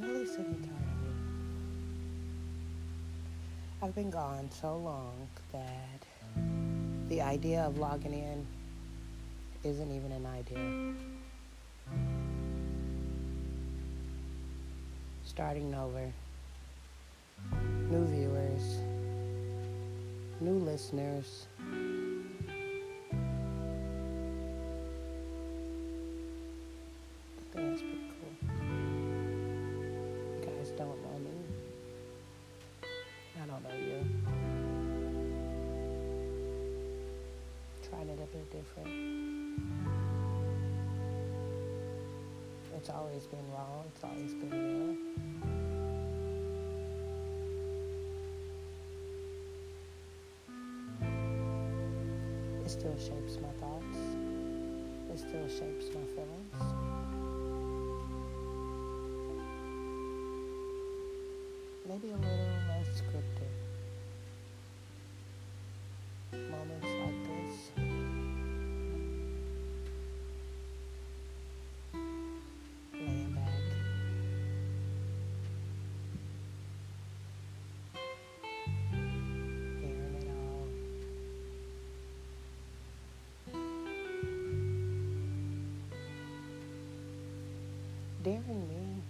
really sick and tired of. I've been gone so long that the idea of logging in isn't even an idea. Starting over, new viewers, new listeners. Still shapes my thoughts. It still shapes my feelings. Maybe a little less scripted. Moments Daring me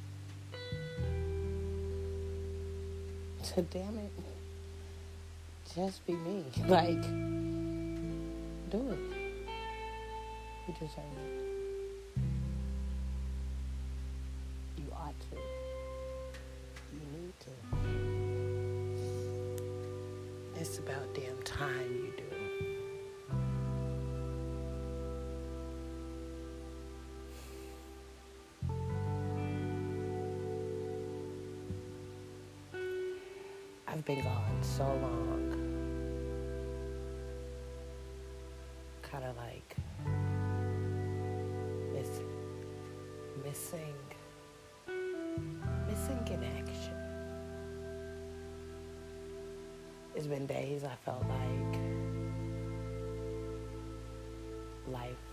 to damn it, just be me. Like, do it. You deserve it. You ought to. You need to. It's about damn time you do. I've been gone so long. Kind of like miss, missing, missing in action. It's been days I felt like life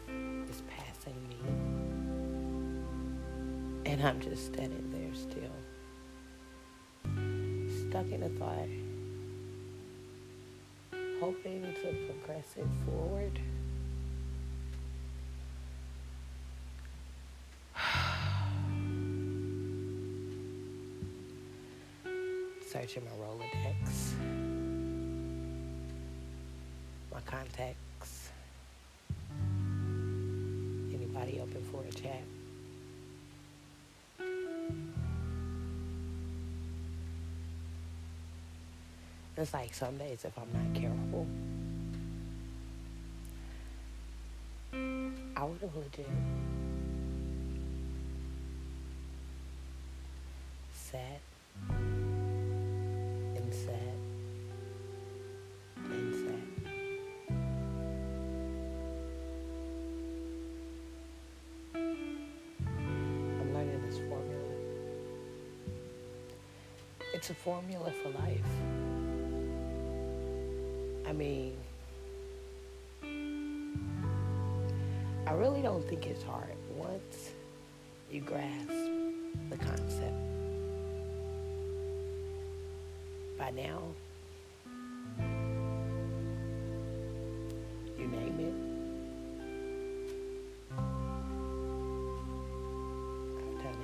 is passing me. And I'm just standing there still stuck in a thought, hoping to progress it forward. Searching my Rolodex, my contacts, anybody open for a chat. It's like some days if I'm not careful, I would have legit sat and sat and sat. I'm learning this formula. It's a formula for life. I mean, I really don't think it's hard once you grasp the concept. By now, you name it. I've done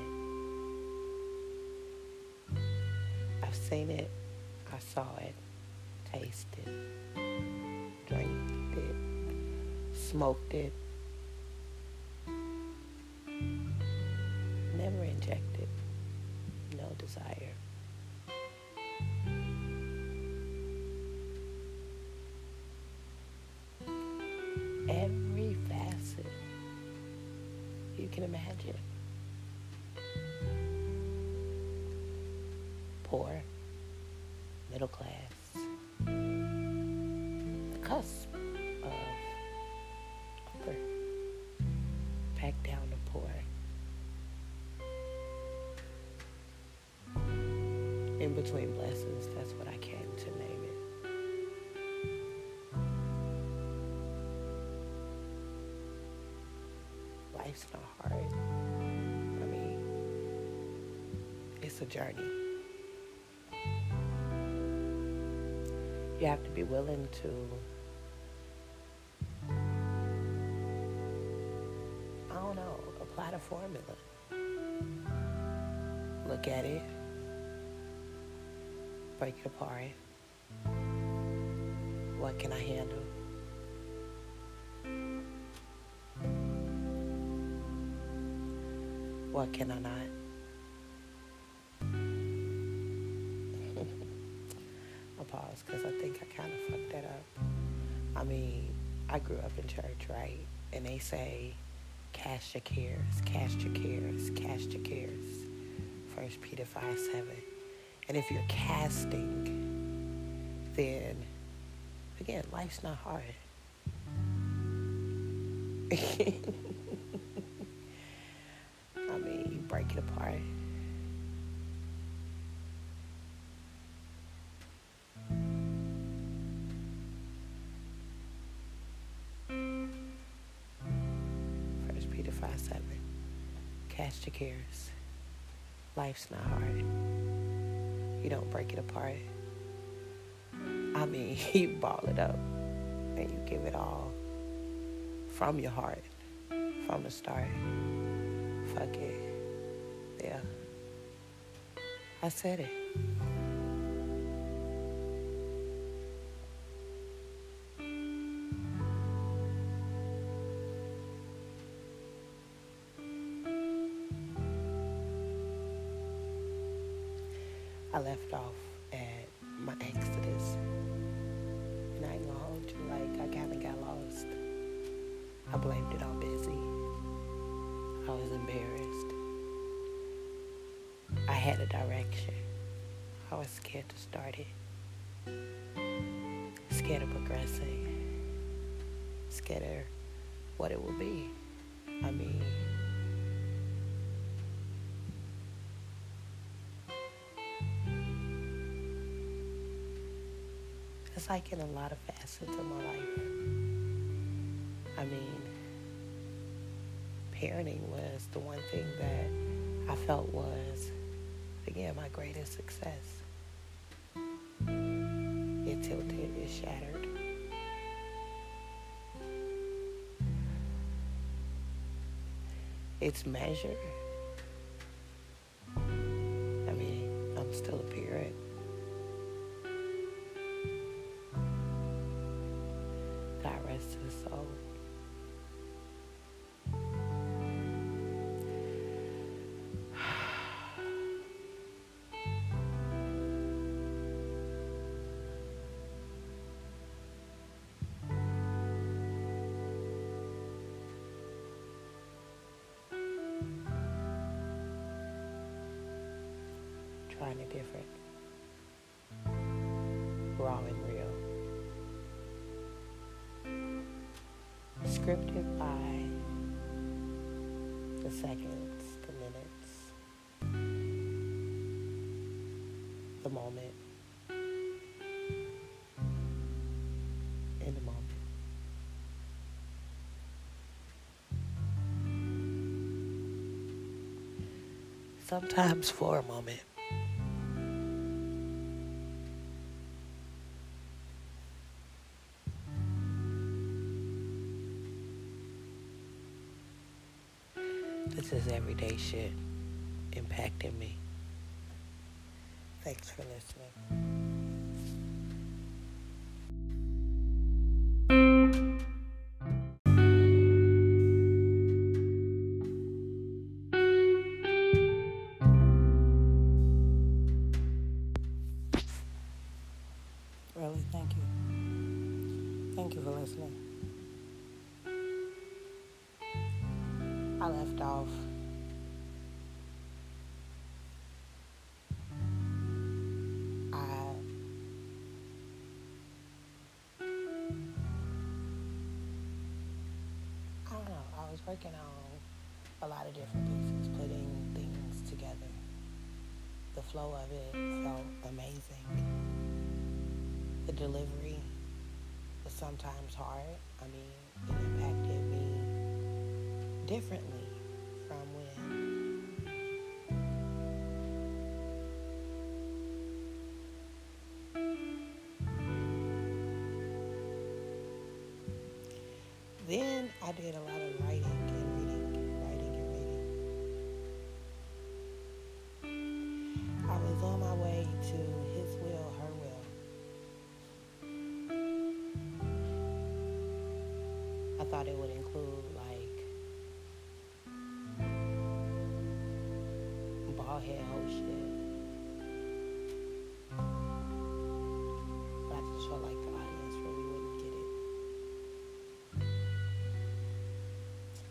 it. I've seen it. I saw it. Tasted smoked it, never injected, no desire. Every facet you can imagine. Poor, between blessings, that's what I came to name it. Life's not hard. I mean, it's a journey. You have to be willing to I don't know, apply the formula. Look at it. Break it apart. What can I handle? What can I not? I pause because I think I kind of fucked that up. I mean, I grew up in church, right? And they say, cast your cares, cast your cares, cast your cares. First Peter 5 7. And if you're casting, then again, life's not hard. I mean, you break it apart. First Peter 5 7. Cast your cares. Life's not hard. You don't break it apart. I mean, you ball it up and you give it all from your heart, from the start. Fuck it. Yeah. I said it. Left off at my exodus. And I ain't gonna hold you like I kinda got lost. I blamed it on busy. I was embarrassed. I had a direction. I was scared to start it. Scared of progressing. Scared of what it would be. I mean, like in a lot of facets of my life. I mean, parenting was the one thing that I felt was, again, my greatest success. It tilted, it shattered. It's measured. I mean, I'm still a parent. His soul. Trying it different. Raw and real. Scripted by the seconds, the minutes, the moment, in the moment. Sometimes for a moment. This is everyday shit impacting me. Thanks for listening. Lot of different pieces, putting things together. The flow of it felt amazing. The delivery was sometimes hard. I mean, it impacted me differently from when then I did a lot of writing thought it would include like bald head whole shit. But I just felt like the audience really wouldn't get it.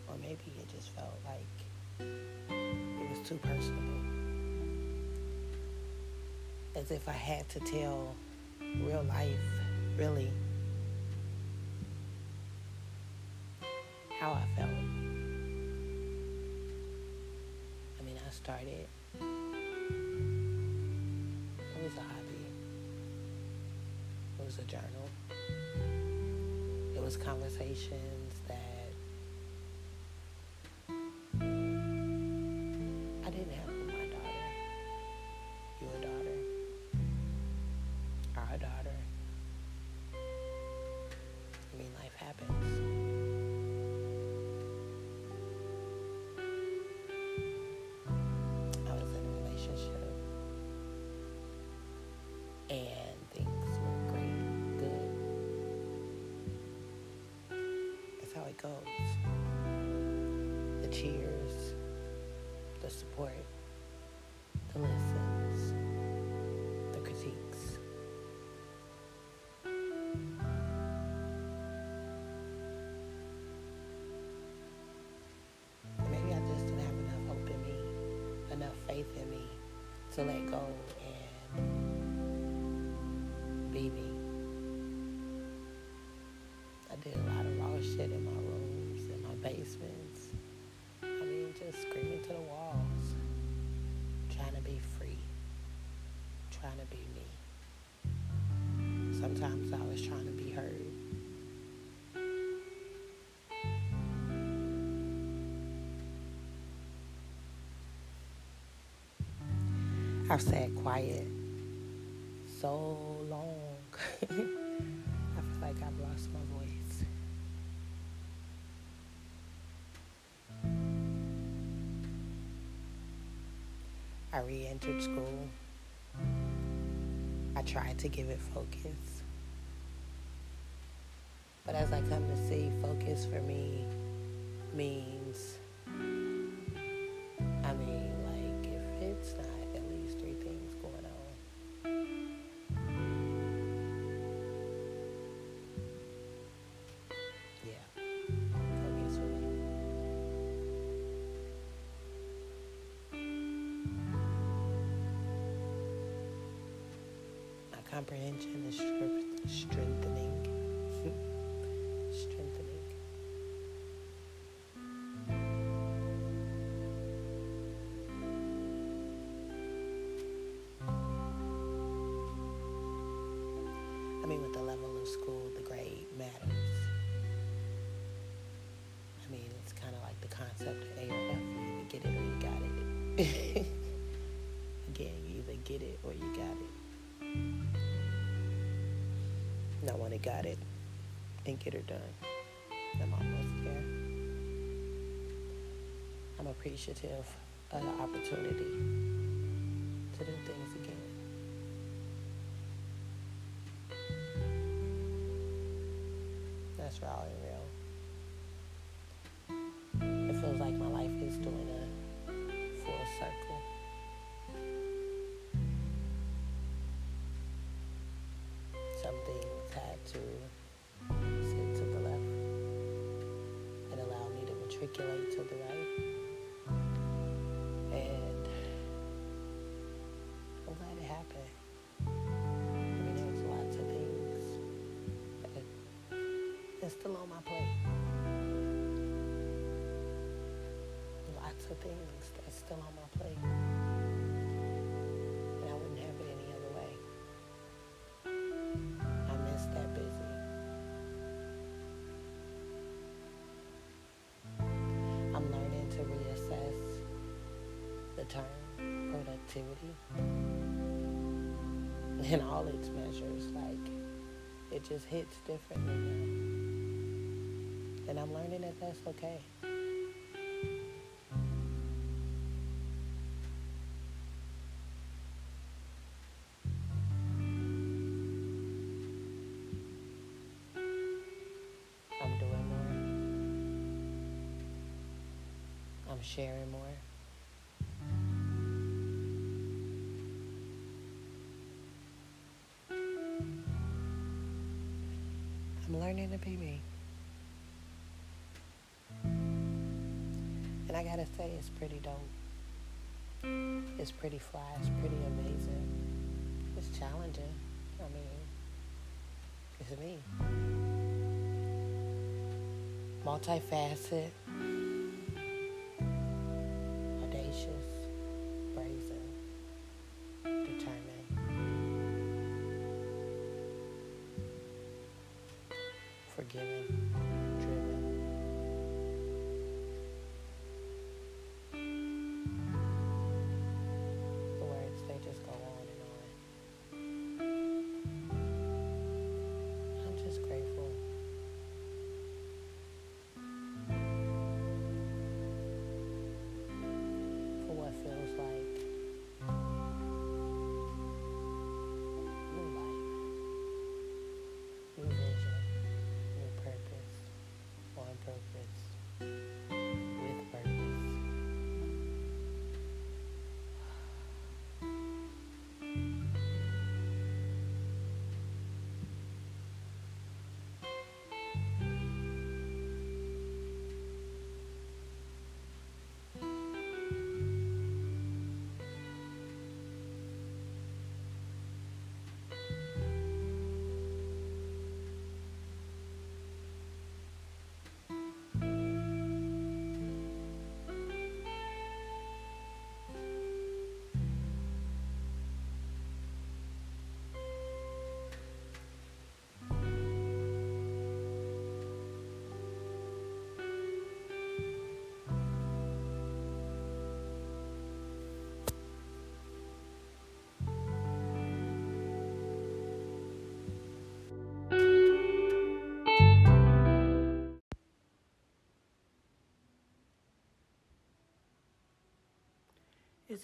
Or maybe it just felt like it was too personable. As if I had to tell real life, really, how I felt. I mean, I started, it was a hobby, it was a journal, it was conversations it goes. The cheers, the support, the listens, the critiques. Maybe I just didn't have enough hope in me, enough faith in me to let go and be me. I did a lot of raw shit basements. I mean, just screaming to the walls, trying to be free, trying to be me. Sometimes I was trying to be heard. I've sat quiet so long. I re entered school. I tried to give it focus. But as I come to see, focus for me means, comprehension is strengthening. strengthening. I mean, with the level of school, the grade matters. I mean, it's kind of like the concept of A or F. You either get it or you got it. Again, you either get it or you got it. To got it and get her done. I'm almost there. I'm appreciative of the opportunity to do things again. That's and real. Matriculate to the right. And I'm glad it happened. I mean, there was lots of things that that's still on my plate. Lots of things that's still on my plate. to reassess the term productivity in all its measures. Like, it just hits differently now. And I'm learning that that's okay. I'm sharing more. I'm learning to be me. And I gotta say, it's pretty dope. It's pretty fly, it's pretty amazing. It's challenging. I mean, it's me. Multifaceted, audacious, brazen, determined, forgiving,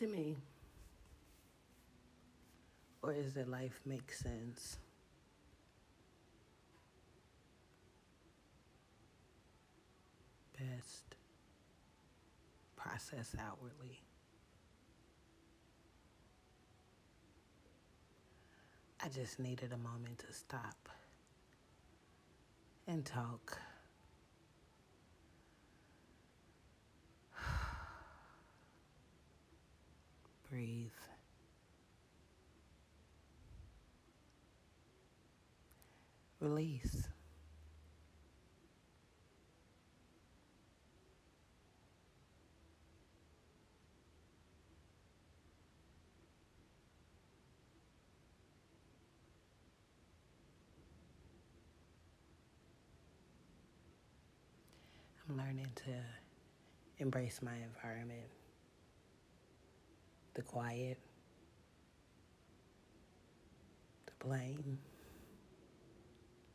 It me? Or is it life makes sense? Best process outwardly. I just needed a moment to stop and talk. Breathe. Release. I'm learning to embrace my environment, the quiet, the blame,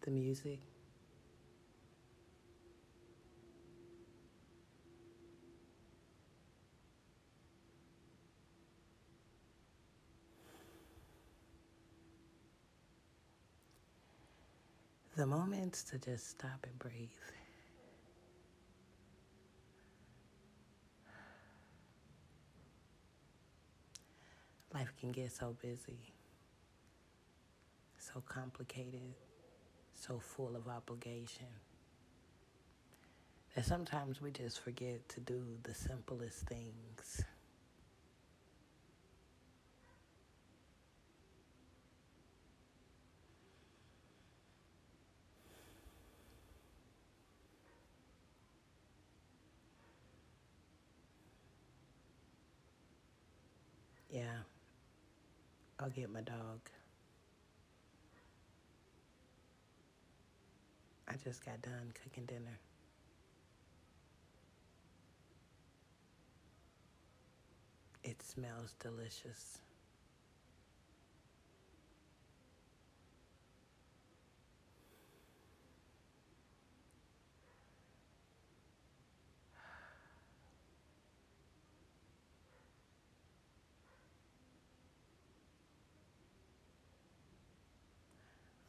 the music. The moments to just stop and breathe. Life can get so busy, so complicated, so full of obligation that sometimes we just forget to do the simplest things. Yeah, I'll get my dog. I just got done cooking dinner. It smells delicious.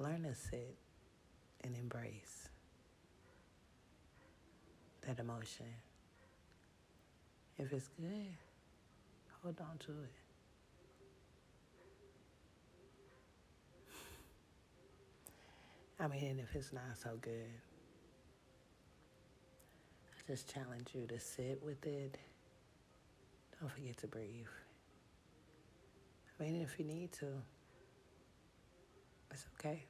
Learn to sit and embrace that emotion. If it's good, hold on to it. I mean, if it's not so good, I just challenge you to sit with it. Don't forget to breathe. I mean, if you need to, it's okay.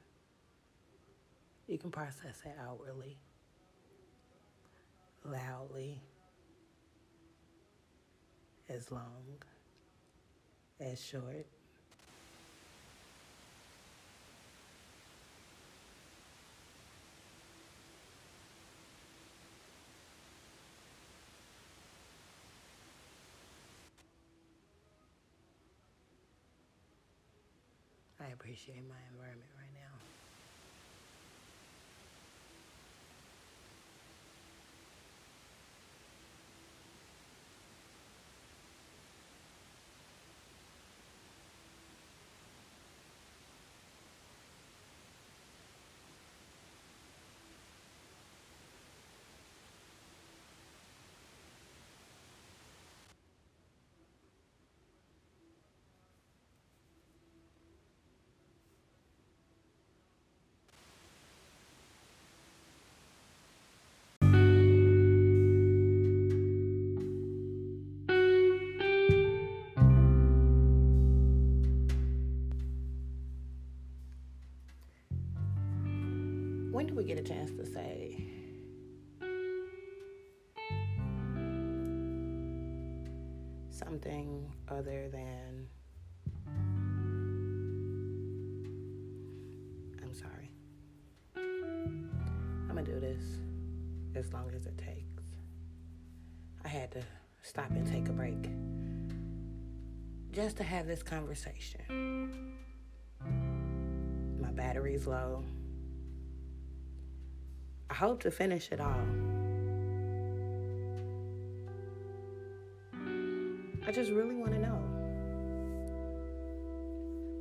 You can process it outwardly, loudly, as long, as short. I appreciate my environment right get a chance to say, something other than, I'm sorry. I'm gonna do this as long as it takes. I had to stop and take a break just to have this conversation. My battery's low. I hope to finish it all. I just really want to know.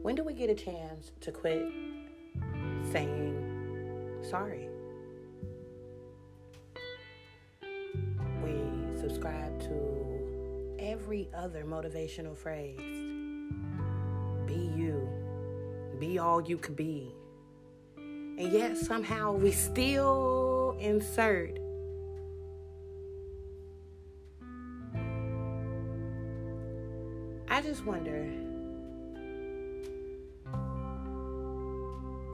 When do we get a chance to quit saying sorry? We subscribe to every other motivational phrase be you, be all you could be. And yet somehow we still insert I just wonder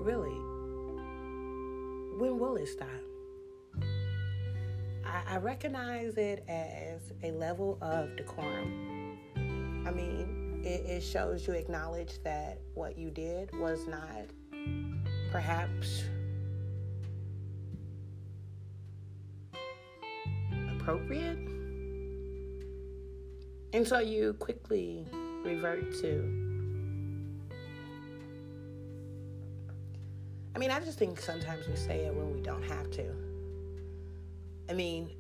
really, when will it stop? I, I recognize it as a level of decorum. I mean, it, it shows you acknowledge that what you did was not perhaps appropriate. And so you quickly revert to. I mean, I just think sometimes we say it when we don't have to. I mean,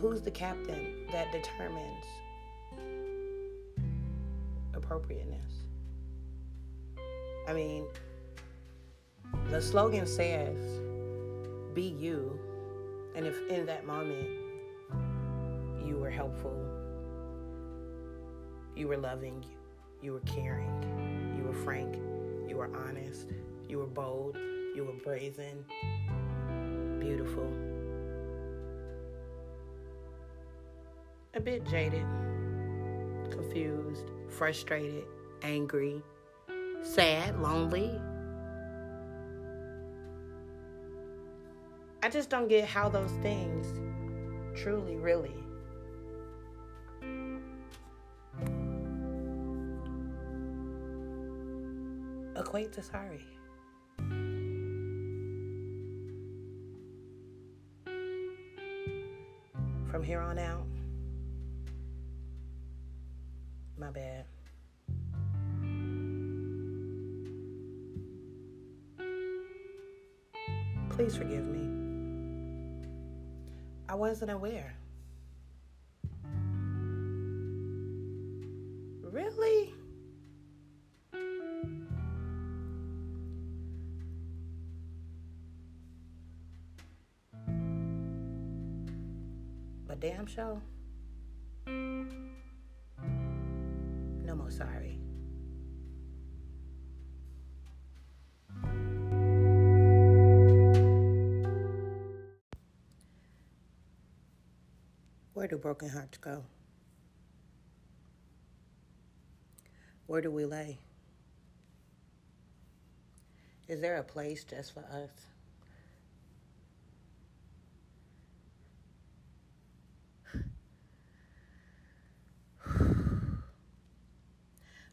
who's the captain that determines appropriateness? I mean, the slogan says, be you. And if in that moment you were helpful, you were loving, you were caring, you were frank, you were honest, you were bold, you were brazen, beautiful, a bit jaded, confused, frustrated, angry, sad, lonely. I just don't get how those things truly, really. Equate to sorry. From here on out, my bad. Please forgive me. I wasn't aware. Really? But damn show? No Where heart to go? Where do we lay? Is there a place just for us?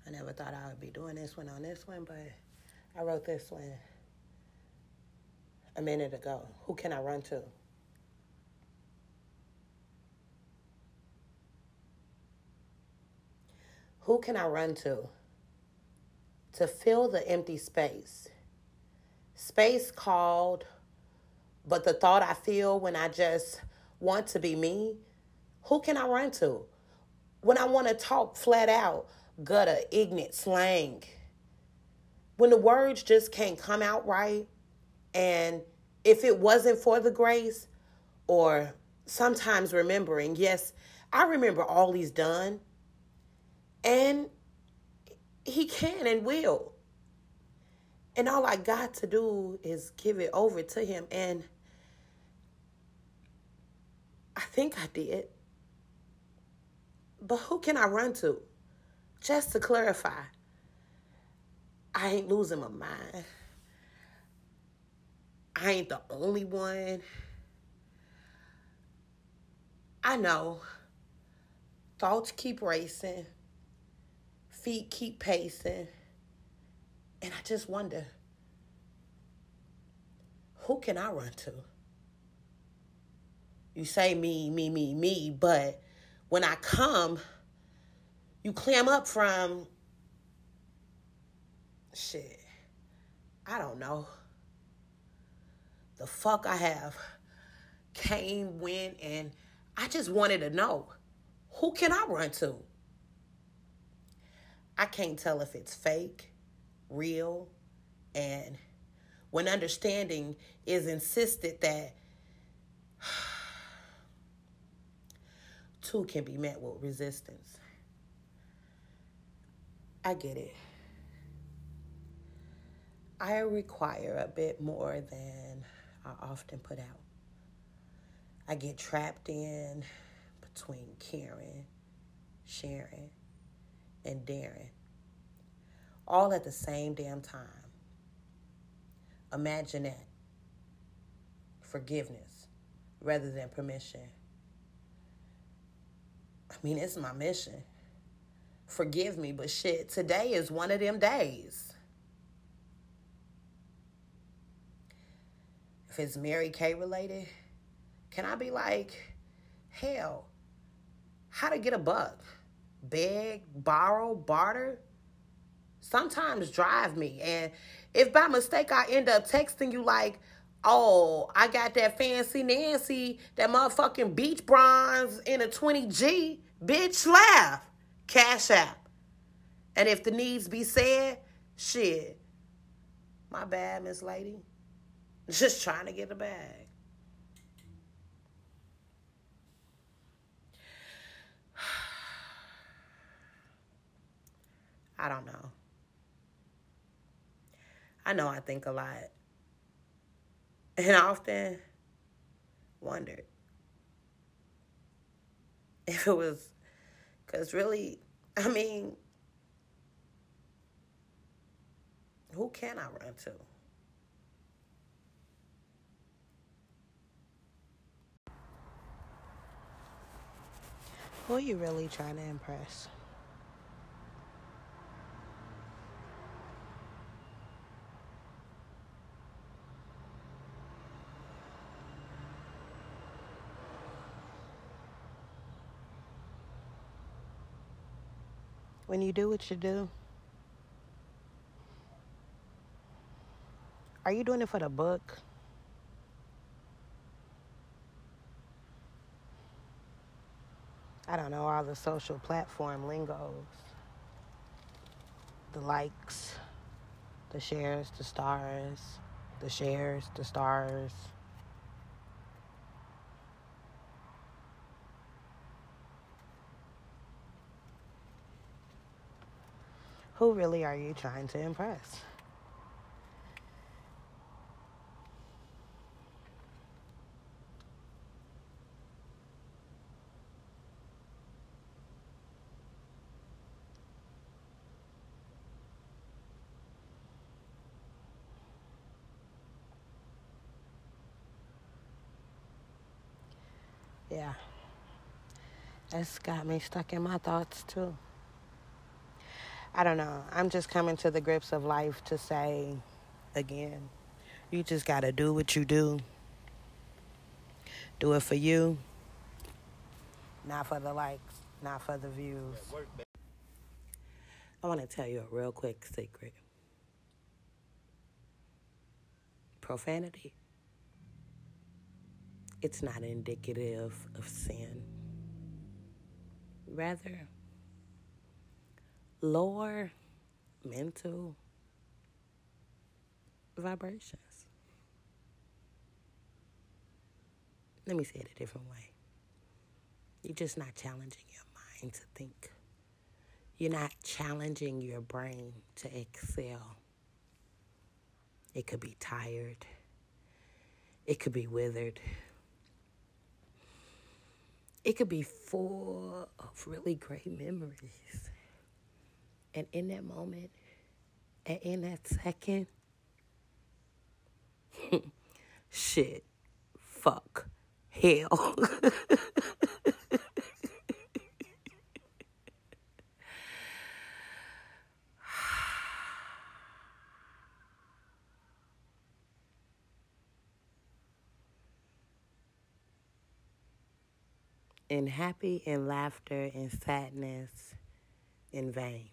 I never thought I would be doing this one on this one, but I wrote this one a minute ago. Who can I run to? Who can I run to? To fill the empty space. Space called, but the thought I feel when I just want to be me. Who can I run to? When I want to talk flat out, gutter, ignorant slang. When the words just can't come out right. And if it wasn't for the grace, or sometimes remembering, yes, I remember all he's done and he can and will. And all I got to do is give it over to him. And I think I did. But who can I run to? Just to clarify, I ain't losing my mind. I ain't the only one. I know thoughts keep racing feet keep pacing. And I just wonder who can I run to? You say me, me, me, me, but when I come, you clam up from shit. I don't know. The fuck I have came, went, and I just wanted to know who can I run to? I can't tell if it's fake, real, and when understanding is insisted that two can be met with resistance. I get it. I require a bit more than I often put out. I get trapped in between caring, sharing, and daring, all at the same damn time. Imagine that. Forgiveness rather than permission. I mean, it's my mission. Forgive me, but shit, today is one of them days. If it's Mary Kay related, can I be like, hell, how to get a buck? Beg, borrow, barter, sometimes drive me. And if by mistake I end up texting you like, oh, I got that fancy Nancy, that motherfucking beach bronze in a 20G, bitch, laugh. Cash app. And if the needs be said, shit. My bad, Miss Lady. Just trying to get a bag. I don't know. I know I think a lot. And I often wondered if it was, because really, I mean, who can I run to? Who are you really trying to impress? When you do what you do, are you doing it for the book? I don't know, all the social platform lingos, the likes, the shares, the stars, the shares, the stars. Who really are you trying to impress? Yeah. it's got me stuck in my thoughts too. I don't know. I'm just coming to the grips of life to say again, you just got to do what you do. Do it for you, not for the likes, not for the views. I want to tell you a real quick secret profanity, it's not indicative of sin. Rather, lower mental vibrations. Let me say it a different way. You're just not challenging your mind to think. You're not challenging your brain to excel. It could be tired. It could be withered. It could be full of really great memories. And in that moment, and in that second, shit, fuck, hell. in happy and laughter and sadness in vain.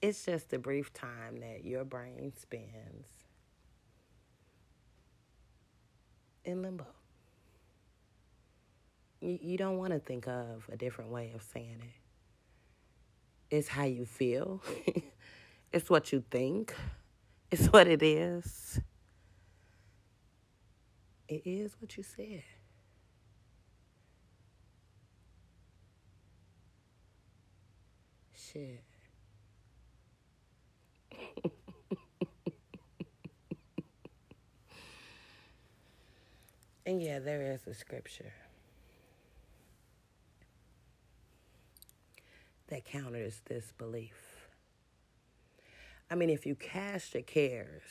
It's just a brief time that your brain spends in limbo. You, you don't want to think of a different way of saying it. It's how you feel, it's what you think, it's what it is. It is what you said. Shit. And yeah, there is a scripture that counters this belief. I mean, if you cast your cares,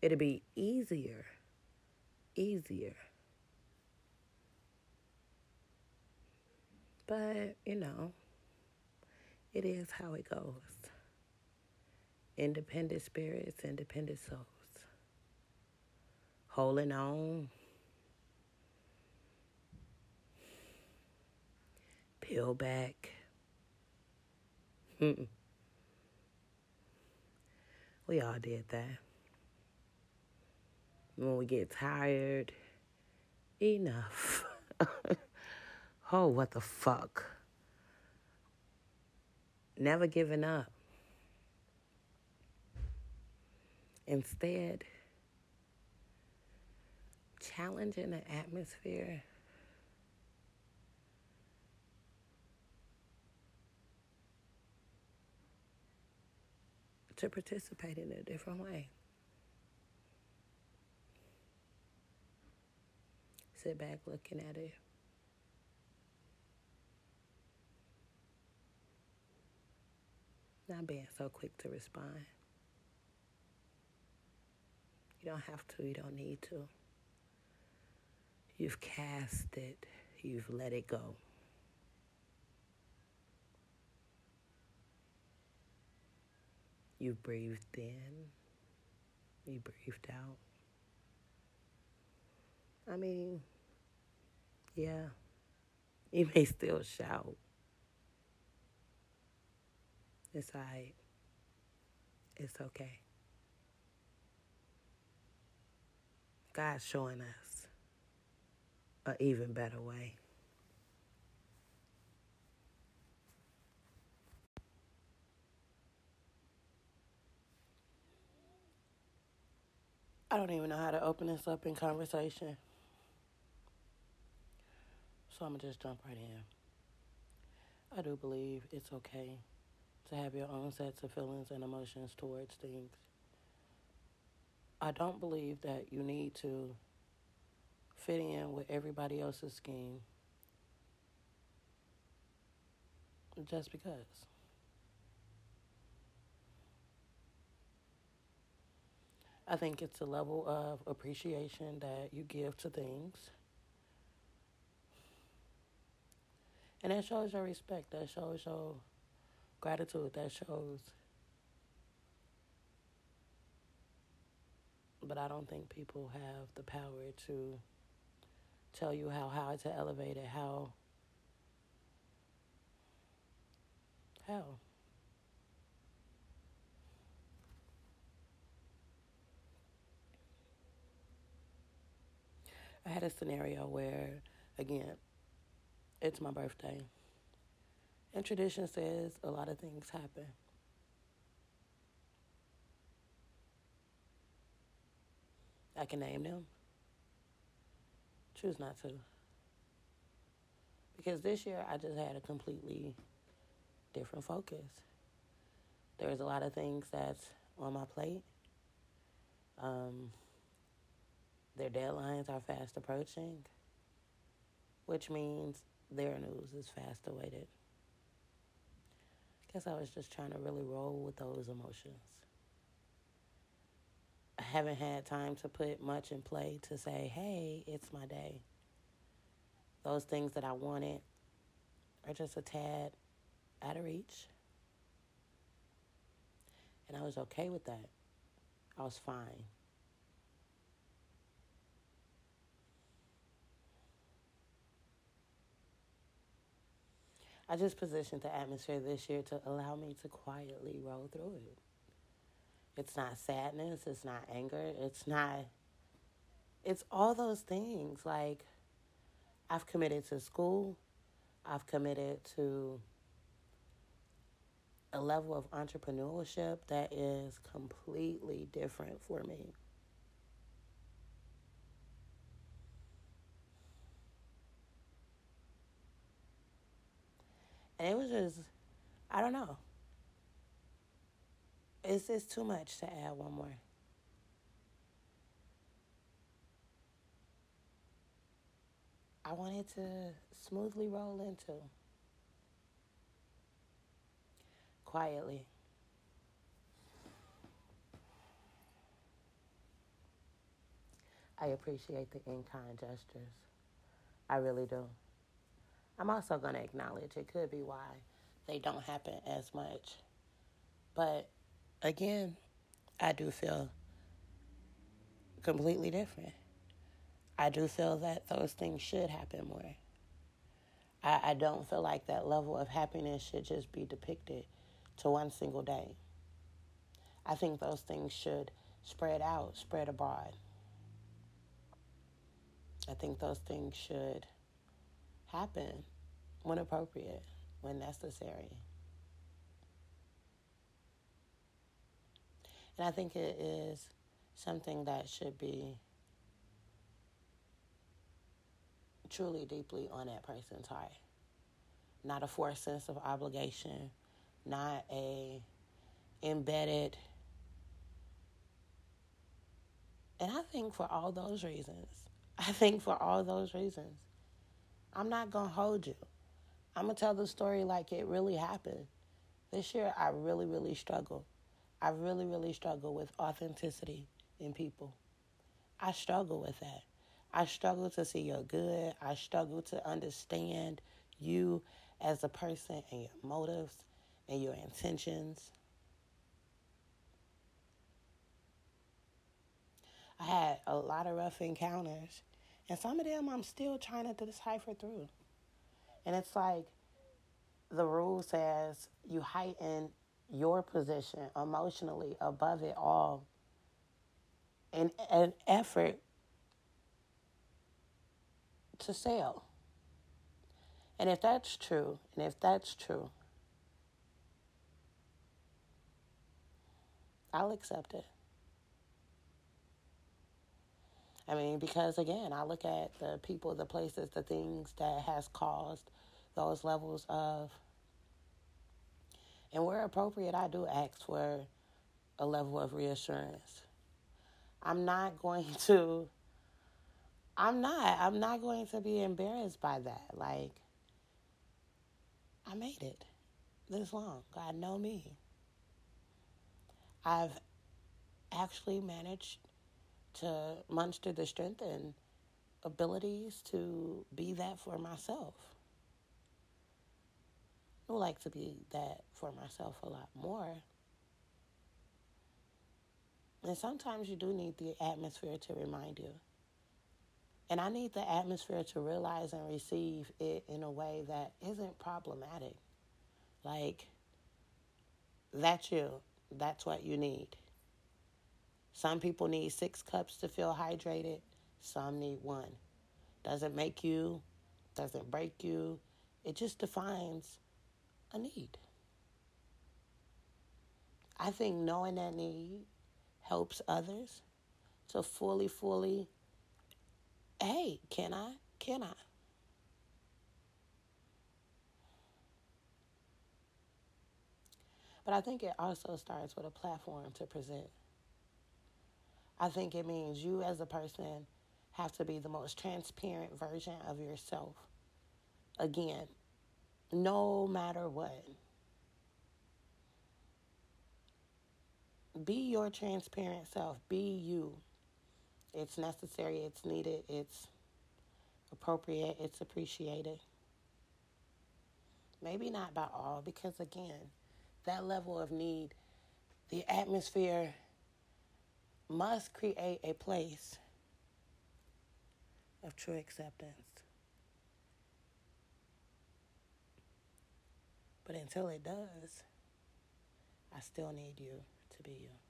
it'll be easier, easier. But, you know, it is how it goes. Independent spirits, independent souls. Holding on. Peel back. we all did that. When we get tired, enough. oh, what the fuck? Never giving up. Instead, challenging the atmosphere to participate in a different way. Sit back looking at it. Not being so quick to respond. You don't have to, you don't need to. You've cast it, you've let it go. You breathed in, you breathed out. I mean, yeah, You may still shout. Right. It's okay. God's showing us an even better way. I don't even know how to open this up in conversation. So I'm going to just jump right in. I do believe it's okay to have your own sets of feelings and emotions towards things. I don't believe that you need to fit in with everybody else's scheme just because. I think it's a level of appreciation that you give to things. And that shows your respect. That shows your gratitude. That shows. But I don't think people have the power to tell you how high to elevate it, how. How? I had a scenario where, again, it's my birthday. And tradition says a lot of things happen. I can name them. Choose not to. Because this year I just had a completely different focus. There's a lot of things that's on my plate. Um, their deadlines are fast approaching, which means their news is fast awaited. Guess I was just trying to really roll with those emotions. I haven't had time to put much in play to say, hey, it's my day. Those things that I wanted are just a tad out of reach. And I was okay with that. I was fine. I just positioned the atmosphere this year to allow me to quietly roll through it. It's not sadness, it's not anger, it's not, it's all those things. Like, I've committed to school, I've committed to a level of entrepreneurship that is completely different for me. And it was just, I don't know. It's just too much to add one more. I wanted to smoothly roll into quietly. I appreciate the in kind gestures. I really do. I'm also going to acknowledge it could be why they don't happen as much. But again, I do feel completely different. I do feel that those things should happen more. I, I don't feel like that level of happiness should just be depicted to one single day. I think those things should spread out, spread abroad. I think those things should happen when appropriate, when necessary. And I think it is something that should be truly deeply on that person's heart. Not a forced sense of obligation, not a embedded and I think for all those reasons, I think for all those reasons, I'm not going to hold you. I'm going to tell the story like it really happened. This year, I really, really struggled. I really, really struggle with authenticity in people. I struggle with that. I struggle to see your good. I struggle to understand you as a person and your motives and your intentions. I had a lot of rough encounters, and some of them I'm still trying to decipher through. And it's like the rule says you heighten your position emotionally above it all in an effort to sell. And if that's true, and if that's true, I'll accept it. I mean, because again, I look at the people, the places, the things that has caused those levels of, and where appropriate, I do ask for a level of reassurance. I'm not going to, I'm not, I'm not going to be embarrassed by that. Like, I made it this long. God know me. I've actually managed to muster the strength and abilities to be that for myself. I would like to be that for myself a lot more. And sometimes you do need the atmosphere to remind you. And I need the atmosphere to realize and receive it in a way that isn't problematic. Like, that's you. That's what you need. Some people need six cups to feel hydrated, some need one. Doesn't make you, doesn't break you, it just defines a need. I think knowing that need helps others to fully, fully hey, can I? Can I? But I think it also starts with a platform to present. I think it means you as a person have to be the most transparent version of yourself. Again, no matter what. Be your transparent self. Be you. It's necessary, it's needed, it's appropriate, it's appreciated. Maybe not by all, because again, that level of need, the atmosphere must create a place of true acceptance. But until it does, I still need you to be you.